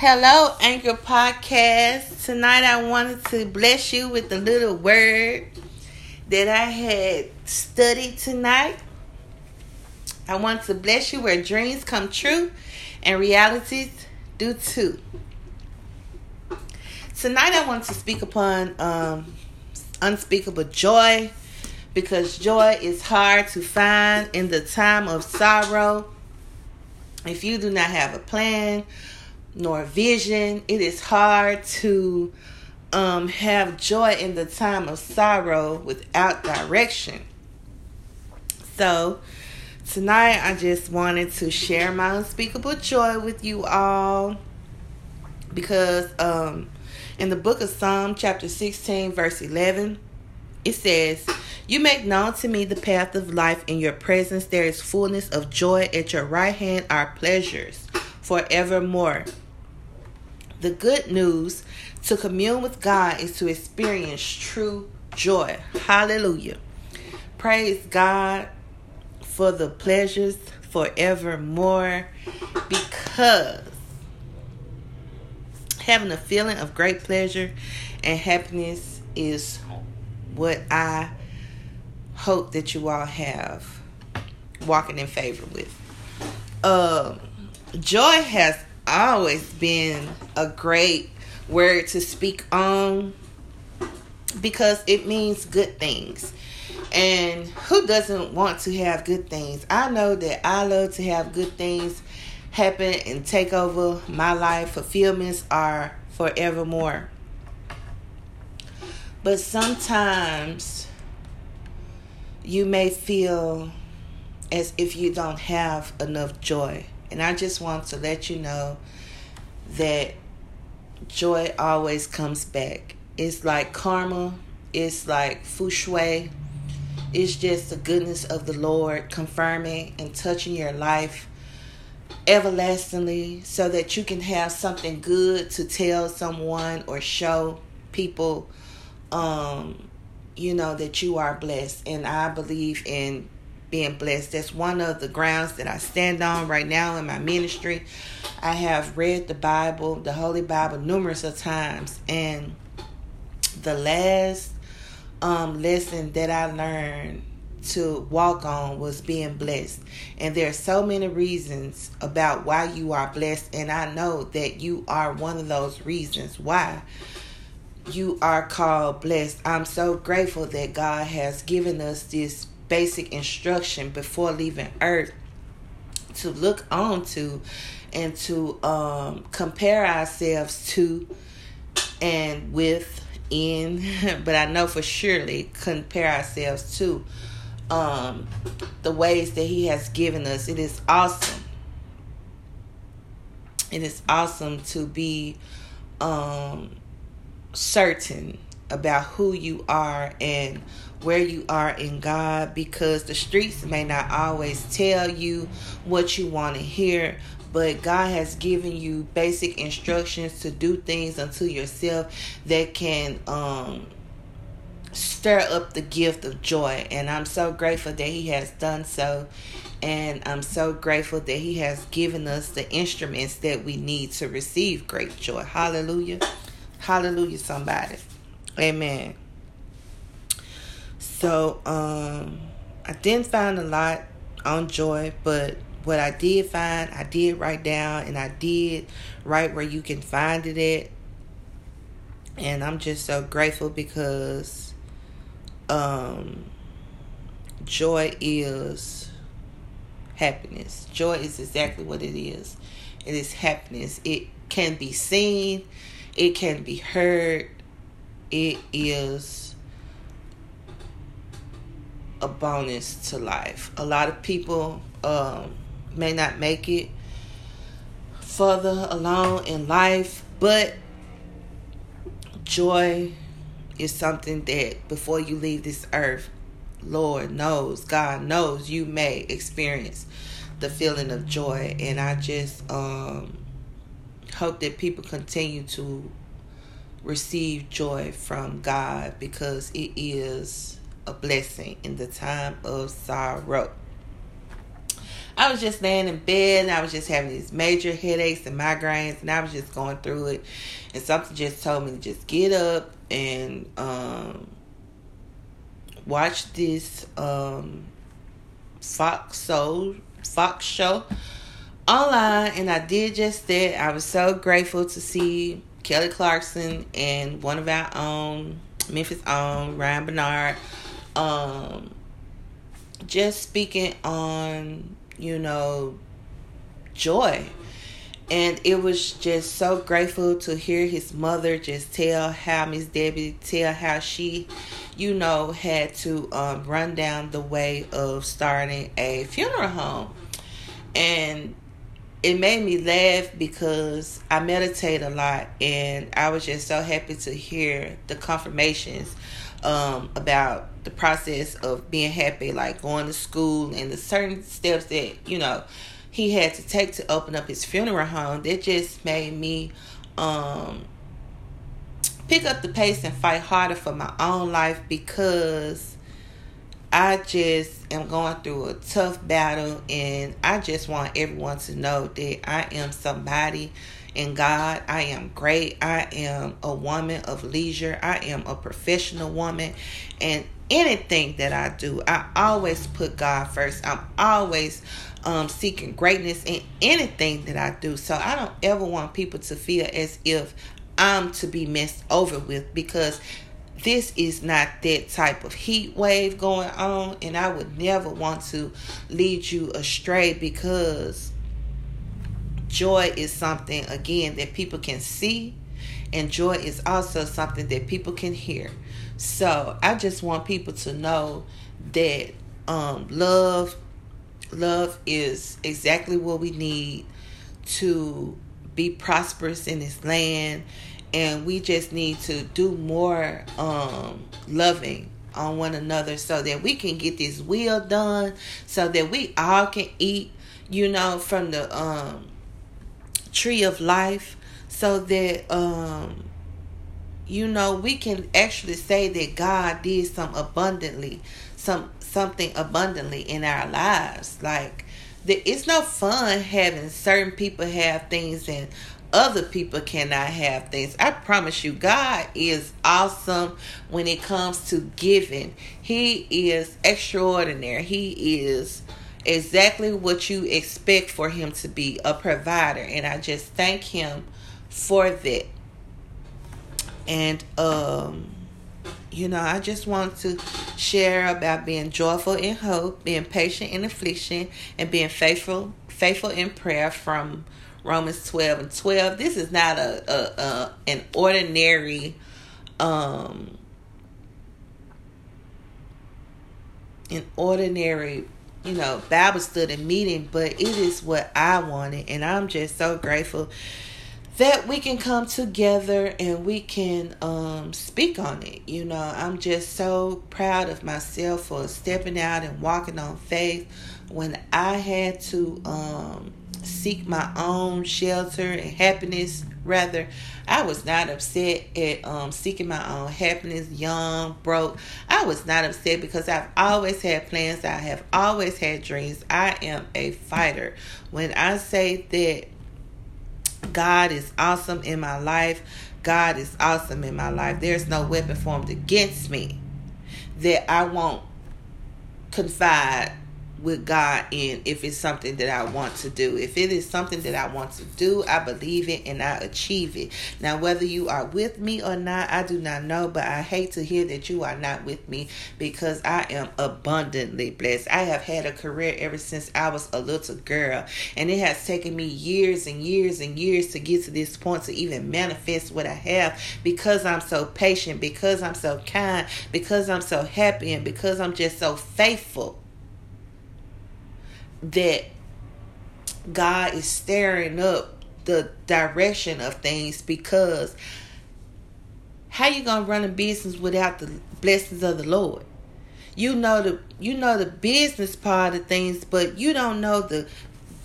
Hello, Anchor Podcast. Tonight I wanted to bless you with a little word that I had studied tonight. I want to bless you where dreams come true and realities do too. Tonight I want to speak upon um, unspeakable joy because joy is hard to find in the time of sorrow. If you do not have a plan nor vision, it is hard to um, have joy in the time of sorrow without direction. So, tonight I just wanted to share my unspeakable joy with you all because um, in the book of Psalm, chapter 16, verse 11, it says, You make known to me the path of life. In your presence there is fullness of joy. At your right hand are pleasures forevermore. The good news to commune with God is to experience true joy. Hallelujah. Praise God for the pleasures forevermore because having a feeling of great pleasure and happiness is what I hope that you all have walking in favor with. Um, joy has always been a great word to speak on because it means good things. And who doesn't want to have good things? I know that I love to have good things happen and take over my life. Fulfillments are forevermore. But sometimes you may feel as if you don't have enough joy. And I just want to let you know that joy always comes back. It's like karma, it's like feng shui. It's just the goodness of the Lord confirming and touching your life everlastingly so that you can have something good to tell someone or show people um you know that you are blessed and I believe in being blessed. That's one of the grounds that I stand on right now in my ministry. I have read the Bible, the Holy Bible, numerous of times, and the last um, lesson that I learned to walk on was being blessed. And there are so many reasons about why you are blessed, and I know that you are one of those reasons why you are called blessed. I'm so grateful that God has given us this basic instruction before leaving earth to look on to and to um, compare ourselves to and with in but i know for surely compare ourselves to um, the ways that he has given us. It is awesome. It is awesome to be um, certain about who you are and where you are in God because the streets may not always tell you what you want to hear, but God has given you basic instructions to do things unto yourself that can um, stir up the gift of joy. And I'm so grateful that He has done so. And I'm so grateful that He has given us the instruments that we need to receive great joy. Hallelujah. Hallelujah, somebody. Amen. So, um, I didn't find a lot on joy, but what I did find, I did write down and I did write where you can find it at. And I'm just so grateful because um, joy is happiness. Joy is exactly what it is. It is happiness. It can be seen, it can be heard. It is a bonus to life. A lot of people um, may not make it further along in life, but joy is something that before you leave this earth, Lord knows, God knows you may experience the feeling of joy. And I just um, hope that people continue to receive joy from God because it is a blessing in the time of sorrow. I was just laying in bed and I was just having these major headaches and migraines and I was just going through it. And something just told me to just get up and um, watch this um, Fox Soul Fox show online and I did just that. I was so grateful to see Kelly Clarkson and one of our own Memphis own Ryan Bernard um just speaking on, you know, joy. And it was just so grateful to hear his mother just tell how Miss Debbie tell how she, you know, had to um, run down the way of starting a funeral home. And it made me laugh because I meditate a lot and I was just so happy to hear the confirmations um, about the process of being happy, like going to school and the certain steps that, you know, he had to take to open up his funeral home. That just made me um, pick up the pace and fight harder for my own life because I just am going through a tough battle and I just want everyone to know that I am somebody in God. I am great. I am a woman of leisure. I am a professional woman. And anything that I do, I always put God first. I'm always um, seeking greatness in anything that I do. So I don't ever want people to feel as if I'm to be messed over with because this is not that type of heat wave going on and I would never want to lead you astray because joy is something again that people can see and joy is also something that people can hear. So i just want people to know that um, love love is exactly what we need to be prosperous in this land and we just need to do more um, loving on one another so that we can get this will done so that we all can eat you know from the um tree of life so that um you know we can actually say that God did some abundantly some something abundantly in our lives like the, it's no fun having certain people have things and other people cannot have things. I promise you, God is awesome when it comes to giving. He is extraordinary. He is exactly what you expect for him to be a provider and i just thank him for that. And um you know i just want to share about being joyful in hope being patient in affliction and being faithful faithful in prayer from romans 12 and 12 this is not a, a, a an ordinary um an ordinary you know, Bible study meeting, but it is what I wanted. And I'm just so grateful that we can come together and we can um, speak on it. You know, I'm just so proud of myself for stepping out and walking on faith when I had to um, seek my own shelter and happiness. Rather i was not upset at um, seeking my own happiness young broke. I was not upset because i've always had plans. I have always had dreams. I am a fighter. When i say that god is awesome in my life god is awesome in my life. There's no weapon formed against me that i won't confide with God in if it's something that I want to do. If it is something that I want to do, I believe it and I achieve it. Now, whether you are with me or not, I do not know, but I hate to hear that you are not with me because I am abundantly blessed. I have had a career ever since I was a little girl, and it has taken me years and years and years to get to this point to even manifest what I have because I'm so patient, because I'm so kind, because I'm so happy, and because I'm just so faithful that God is stirring up the direction of things because how you gonna run a business without the blessings of the Lord? You know the you know the business part of things, but you don't know the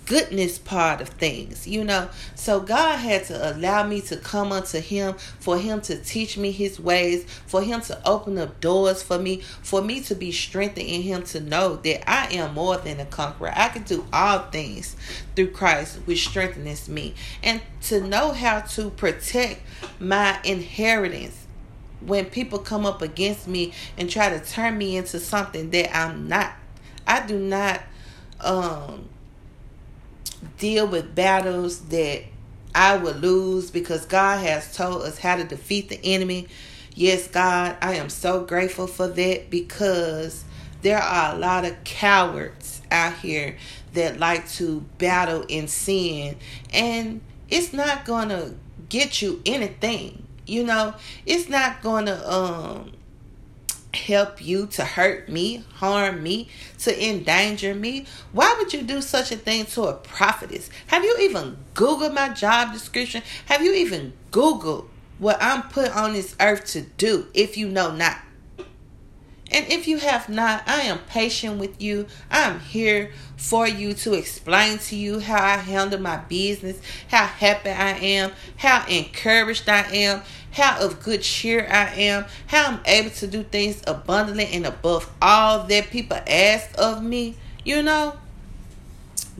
goodness part of things, you know. So God had to allow me to come unto Him, for Him to teach me His ways, for Him to open up doors for me, for me to be strengthened in Him to know that I am more than a conqueror. I can do all things through Christ, which strengthens me, and to know how to protect my inheritance when people come up against me and try to turn me into something that I'm not. I do not um deal with battles that I will lose because God has told us how to defeat the enemy. Yes, God, I am so grateful for that because there are a lot of cowards out here that like to battle in sin and it's not going to get you anything. You know, it's not going to um help you to hurt me, harm me, to endanger me? Why would you do such a thing to a prophetess? Have you even Googled my job description? Have you even Googled what I'm put on this earth to do if you know not? And if you have not, I am patient with you. I am here for you to explain to you how I handle my business, how happy I am, how encouraged I am, how of good cheer I am, how I'm able to do things abundantly and above all that people ask of me. You know,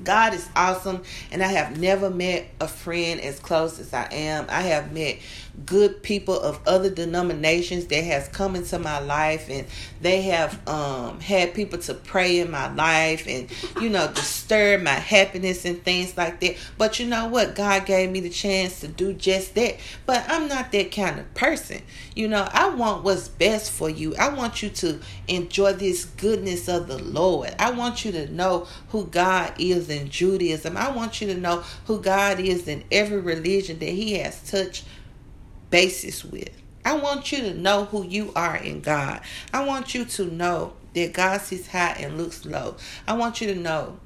God is awesome, and I have never met a friend as close as I am. I have met good people of other denominations that has come into my life and they have um, had people to pray in my life and you know disturb my happiness and things like that. But you know what? God gave me the chance to do just that. But i'm not that kind of person. You know i want what's best for you. I want you to enjoy this goodness of the lord. I want you to know who god is in judaism i want you to know who god is in every religion that he has touched basis with. I want you to know who you are in God. I want you to know that God sits high and looks low. I want you to know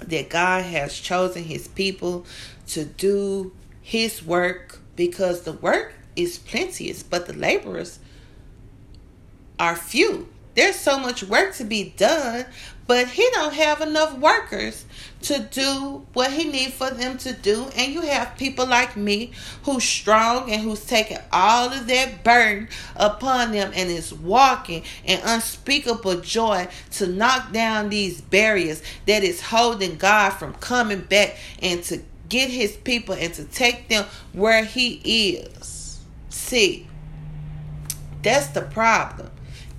that God has chosen his people to do his work because the work is plenteous, but the laborers are few. There's so much work to be done, but he don't have enough workers to do what he needs for them to do. And you have people like me who's strong and who's taking all of that burden upon them and is walking in unspeakable joy to knock down these barriers that is holding god from coming back and to get his people and to take them where he is. See that's the problem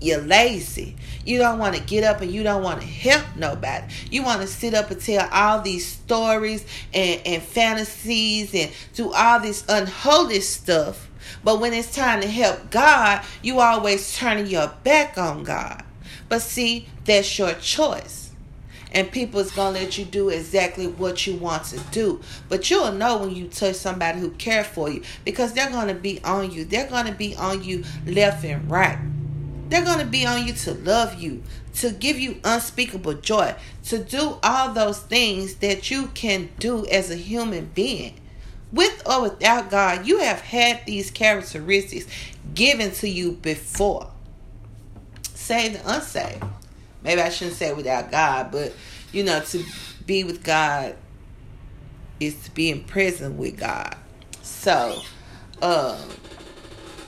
you're lazy. You don't want to get up and you don't want to help nobody. You want to sit up and tell all these stories and, and fantasies and do all this unholy stuff. But when it's time to help God, you always turning your back on God. But see, that's your choice. And people's gonna let you do exactly what you want to do. But you'll know when you touch somebody who cares for you because they're gonna be on you. They're gonna be on you left and right. They're going to be on you to love you, to give you unspeakable joy, to do all those things that you can do as a human being. With or without God, you have had these characteristics given to you before. Saved and unsaved. Maybe I shouldn't say without God, but you know, to be with God is to be in prison with God. So, um,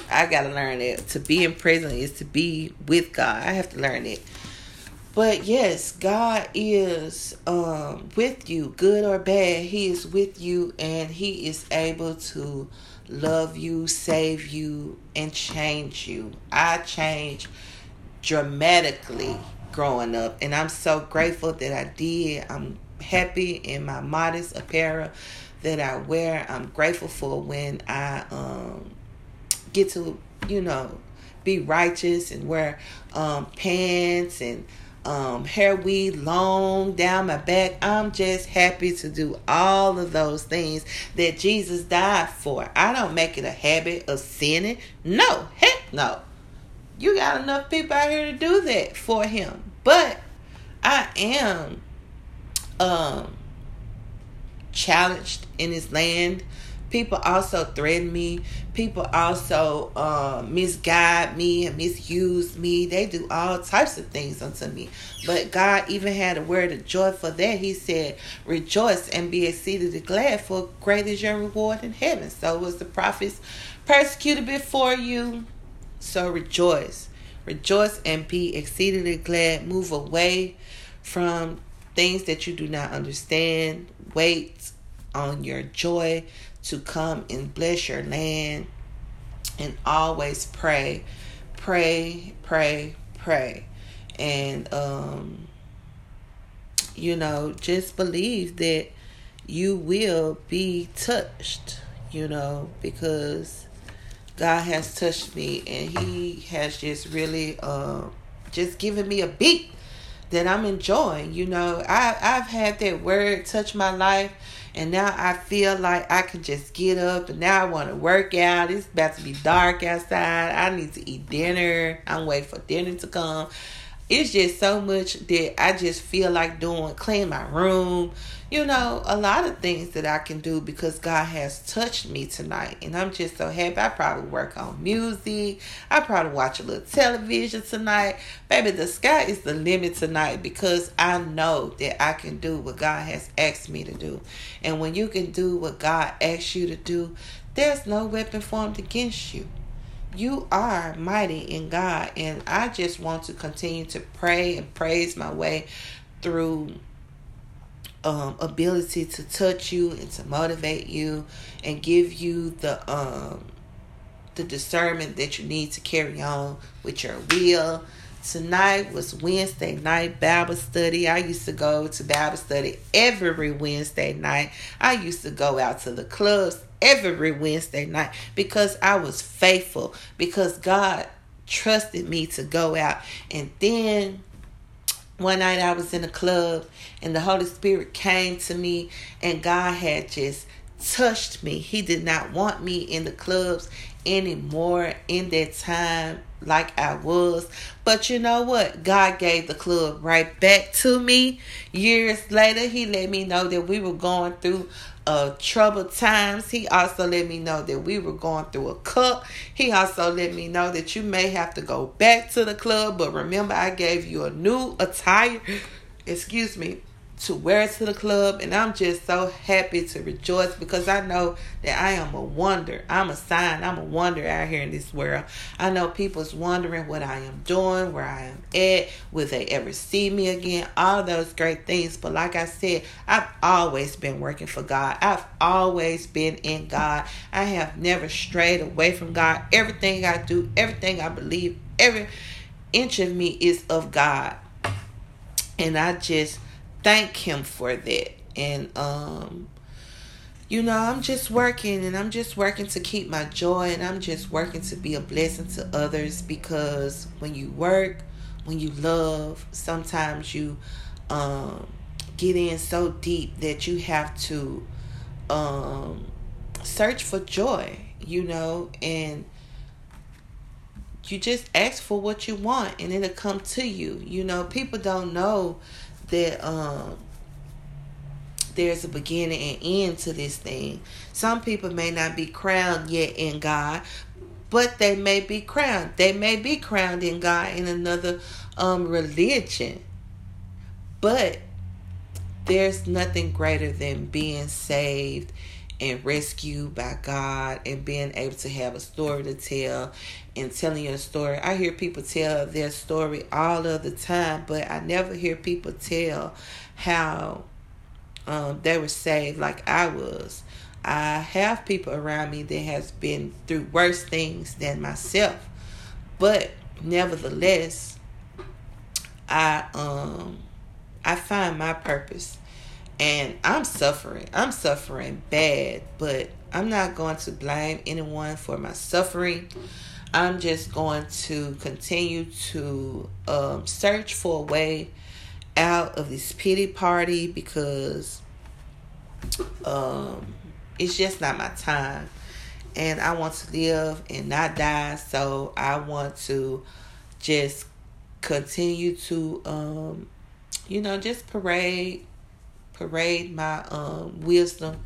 I gotta learn it. To be in prison is to be with God. I have to learn it. But yes, God is um, with you, good or bad. He is with you, and He is able to love you, save you, and change you. I changed dramatically growing up, and I'm so grateful that I did. I'm happy in my modest apparel that I wear. I'm grateful for when I um, get to, you know, be righteous and wear um, pants and um, hair weave long down my back. I'm just happy to do all of those things that Jesus died for. I don't make it a habit of sinning. No, heck no. You got enough people out here to do that for him. But I am um, challenged in his land People also threaten me. People also um, misguide me and misuse me. They do all types of things unto me. But God even had a word of joy for that. He said, Rejoice and be exceedingly glad, for great is your reward in heaven. So was the prophets persecuted before you. So rejoice. Rejoice and be exceedingly glad. Move away from things that you do not understand. Wait on your joy to come and bless your land. And always pray, pray, pray, pray. And, um, you know, just believe that you will be touched, you know, because God has touched me and He has just really, uh, just given me a beat that I'm enjoying. You know, I I've had that word touch my life and now I feel like I can just get up and now I want to work out. It's about to be dark outside. I need to eat dinner. I'm waiting for dinner to come. It's just so much that I just feel like doing, clean my room, you know, a lot of things that I can do because God has touched me tonight. And I'm just so happy. I probably work on music. I probably watch a little television tonight. Baby, the sky is the limit tonight because I know that I can do what God has asked me to do. And when you can do what God asks you to do, there's no weapon formed against you you are mighty in God. And I just want to continue to pray and praise my way through um, ability to touch you and to motivate you and give you the um, the discernment that you need to carry on with your will. Tonight was Wednesday night Bible study. I used to go to Bible study every Wednesday night. I used to go out to the clubs every Wednesday night because I was faithful, because God trusted me to go out. And then one night I was in a club and the Holy Spirit came to me and God had just touched me. He did not want me in the clubs anymore in that time like I was. But you know what? God gave the club right back to me. Years later, He let me know that we were going through uh, troubled times. He also let me know that we were going through a cup. He also let me know that you may have to go back to the club, but remember, I gave you a new attire. Excuse me to wear to the club and I'm just so happy to rejoice because I know that I am a wonder. I'm a sign. I'm a wonder out here in this world. I know people's wondering what I am doing, where I am at, will they ever see me again, all those great things. But like I said, I've always been working for God. I've always been in God. I have never strayed away from God. Everything I do, everything I believe, every inch of me is of God. And I just thank him for that. And um you know, I'm just working and I'm just working to keep my joy and I'm just working to be a blessing to others because when you work, when you love, sometimes you um get in so deep that you have to um search for joy, you know, and you just ask for what you want and it'll come to you. You know, people don't know that um there's a beginning and end to this thing. Some people may not be crowned yet in God, but they may be crowned. They may be crowned in God in another um religion. But there's nothing greater than being saved and rescued by God and being able to have a story to tell and telling your story. I hear people tell their story all of the time, but I never hear people tell how um, they were saved like I was. I have people around me that has been through worse things than myself, but nevertheless, I um I find my purpose and I'm suffering. I'm suffering bad, but I'm not going to blame anyone for my suffering. I'm just going to continue to um, search for a way out of this pity party because um, it's just not my time. And I want to live and not die. So I want to just continue to, um, you know, just parade parade my um, wisdom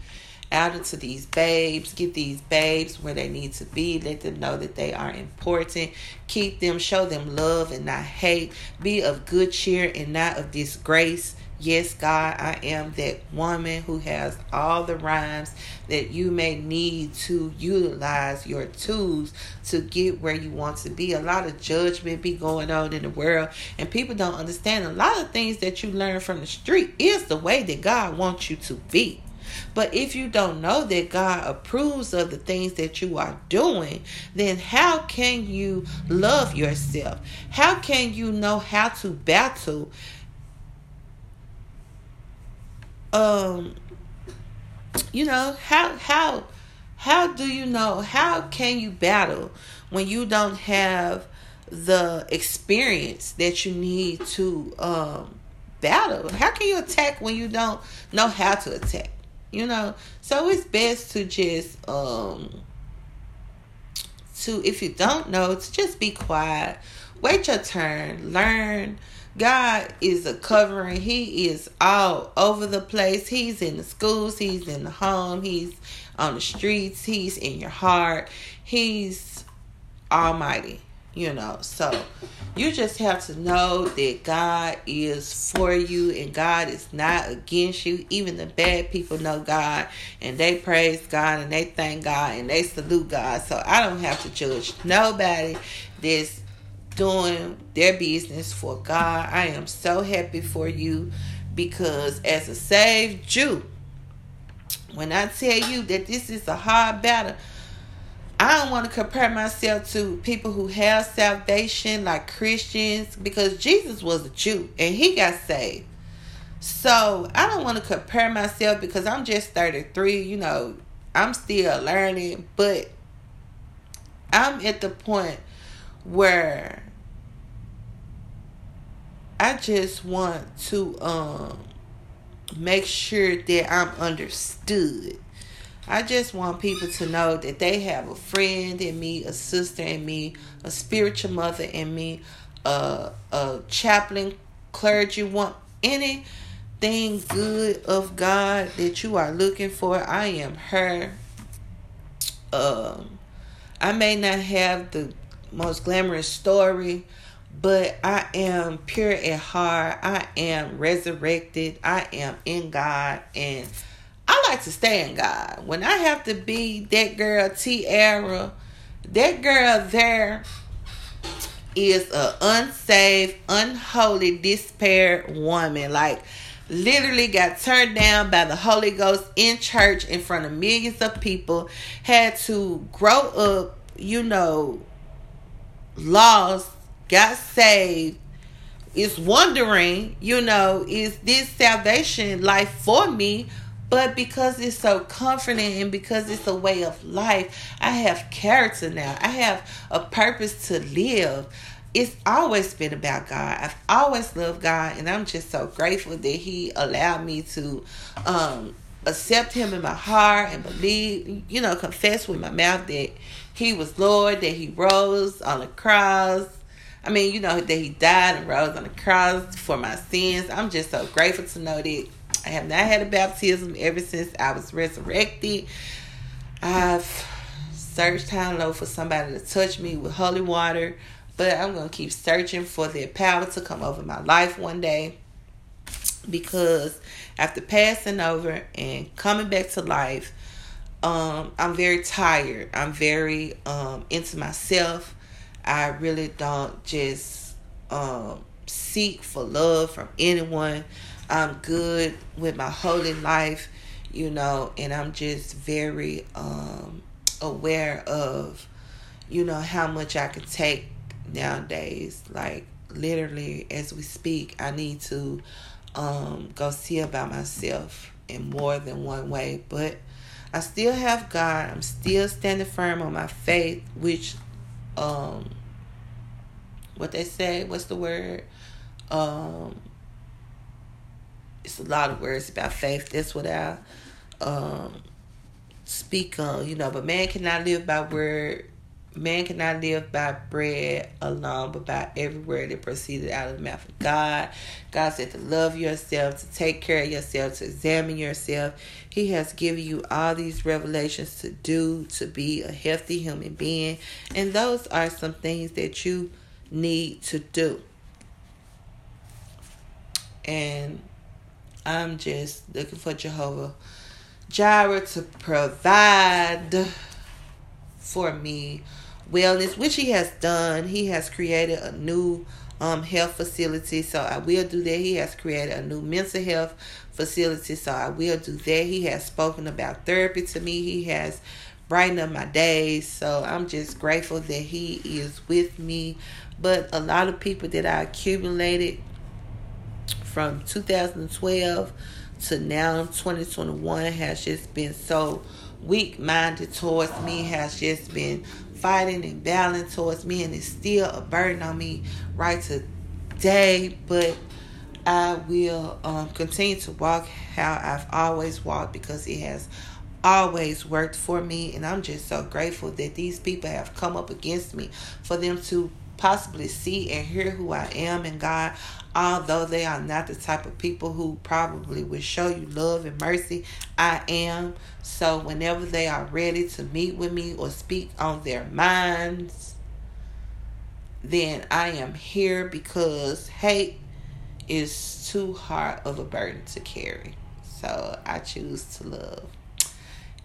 out into these babes. Get these babes where they need to be. Let them know that they are important. Keep them, show them love and not hate. Be of good cheer and not of disgrace. Yes, God, I am that woman who has all the rhymes that you may need to utilize your tools to get where you want to be. A lot of judgment be going on in the world, and people don't understand a lot of things that you learn from the street is the way that God wants you to be. But if you don't know that God approves of the things that you are doing, then how can you love yourself? How can you know how to battle um you know how how how do you know how can you battle when you don't have the experience that you need to um battle? How can you attack when you don't know how to attack you know? So it's best to just um to if you don't know to just be quiet wait your turn learn God is a covering. He is all over the place. He's in the schools, he's in the home, he's on the streets, he's in your heart. He's almighty, you know. So you just have to know that God is for you and God is not against you. Even the bad people know God and they praise God and they thank God and they salute God. So I don't have to judge nobody that's doing their business for God. I am so happy for you because as a saved Jew, when I tell you that this is a hard battle, I don't want to compare myself to people who have salvation like Christians because Jesus was a Jew and he got saved. So I don't want to compare myself because I'm just 33, you know, I'm still learning, but I'm at the point where I just want to um make sure that I'm understood. I just want people to know that they have a friend in me, a sister in me, a spiritual mother in me, a, a chaplain, clergy, want anything good of God that you are looking for. I am her. Um, I may not have the most glamorous story, but I am pure at heart. I am resurrected. I am in God. And I like to stay in God. When I have to be that girl, Tiara, that girl there is a unsaved, unholy, despaired woman. Like, literally got turned down by the Holy Ghost in church in front of millions of people, had to grow up, you know, lost, got saved, is wondering, you know, is this salvation life for me? But because it's so comforting and because it's a way of life, I have character now. I have a purpose to live. It's always been about God. I've always loved God, and I'm just so grateful that He allowed me to um, accept Him in my heart and believe, you know, confess with my mouth that He was Lord, that He rose on the cross I mean, you know, that he died and rose on the cross for my sins. I'm just so grateful to know that I have not had a baptism ever since I was resurrected. I've searched high and low for somebody to touch me with holy water, but I'm going to keep searching for their power to come over my life one day because after passing over and coming back to life, um, I'm very tired. I'm very um, into myself. I really don't just um, seek for love from anyone. I'm good with my holy life, you know, and I'm just very um, aware of, you know, how much I can take nowadays. Like, literally, as we speak, I need to um, go see about myself in more than one way. But I still have God. I'm still standing firm on my faith, which um what they say, what's the word? Um it's a lot of words about faith. That's what I um speak on, you know, but man cannot live by word Man cannot live by bread alone, but by every word that proceeded out of the mouth of God. God said to love yourself, to take care of yourself, to examine yourself. He has given you all these revelations to do, to be a healthy human being. And those are some things that you need to do. And I'm just looking for Jehovah Jireh to provide for me wellness, which he has done. He has created a new um, health facility, so I will do that. He has created a new mental health facility, so I will do that. He has spoken about therapy to me. He has brightened up my days, so I'm just grateful that he is with me. But a lot of people that I accumulated from 2012 to now 2021 has just been so weak minded towards me, has just been fighting and battling towards me, and it's still a burden on me right today. But I will um, continue to walk how I've always walked because it has always worked for me. And I'm just so grateful that these people have come up against me for them to possibly see and hear who I am and God, although they are not the type of people who probably would show you love and mercy. I am. So whenever they are ready to meet with me or speak on their minds, then I am here because hate is too hard of a burden to carry. So I choose to love.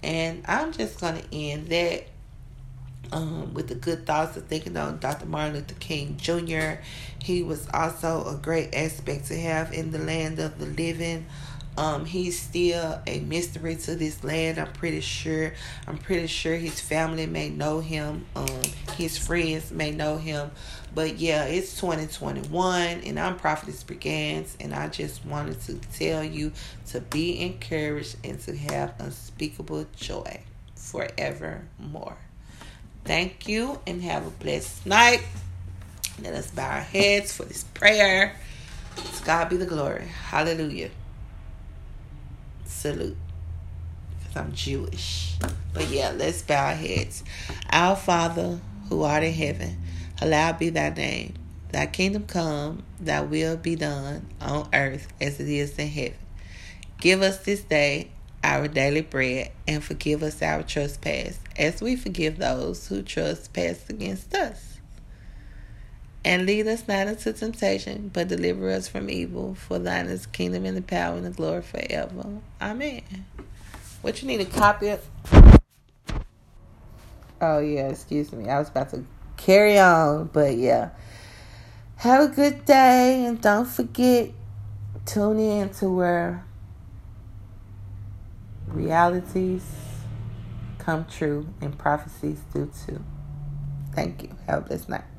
And I'm just going to end that um, with the good thoughts of thinking on Dr. Martin Luther King Jr. He was also a great aspect to have in the land of the living. Um, he's still a mystery to this land. I'm pretty sure. I'm pretty sure his family may know him. Um, his friends may know him. But yeah, it's 2021, and I'm Prophetess Brigans, and I just wanted to tell you to be encouraged and to have unspeakable joy forevermore. Thank you and have a blessed night. Let us bow our heads for this prayer. To God be the glory. Hallelujah. Salute. Because I'm Jewish. But yeah, let's bow our heads. Our Father, who art in heaven, hallowed be thy name. Thy kingdom come, thy will be done on earth as it is in heaven. Give us this day our daily bread and forgive us our trespass as we forgive those who trespass against us. And lead us not into temptation, but deliver us from evil. For thine is the kingdom and the power and the glory forever. Amen. What you need a copy of? Oh, yeah, excuse me. I was about to carry on, but yeah. Have a good day and don't forget, tune in to where realities come true and prophecies do too. Thank you. Have a blessed night.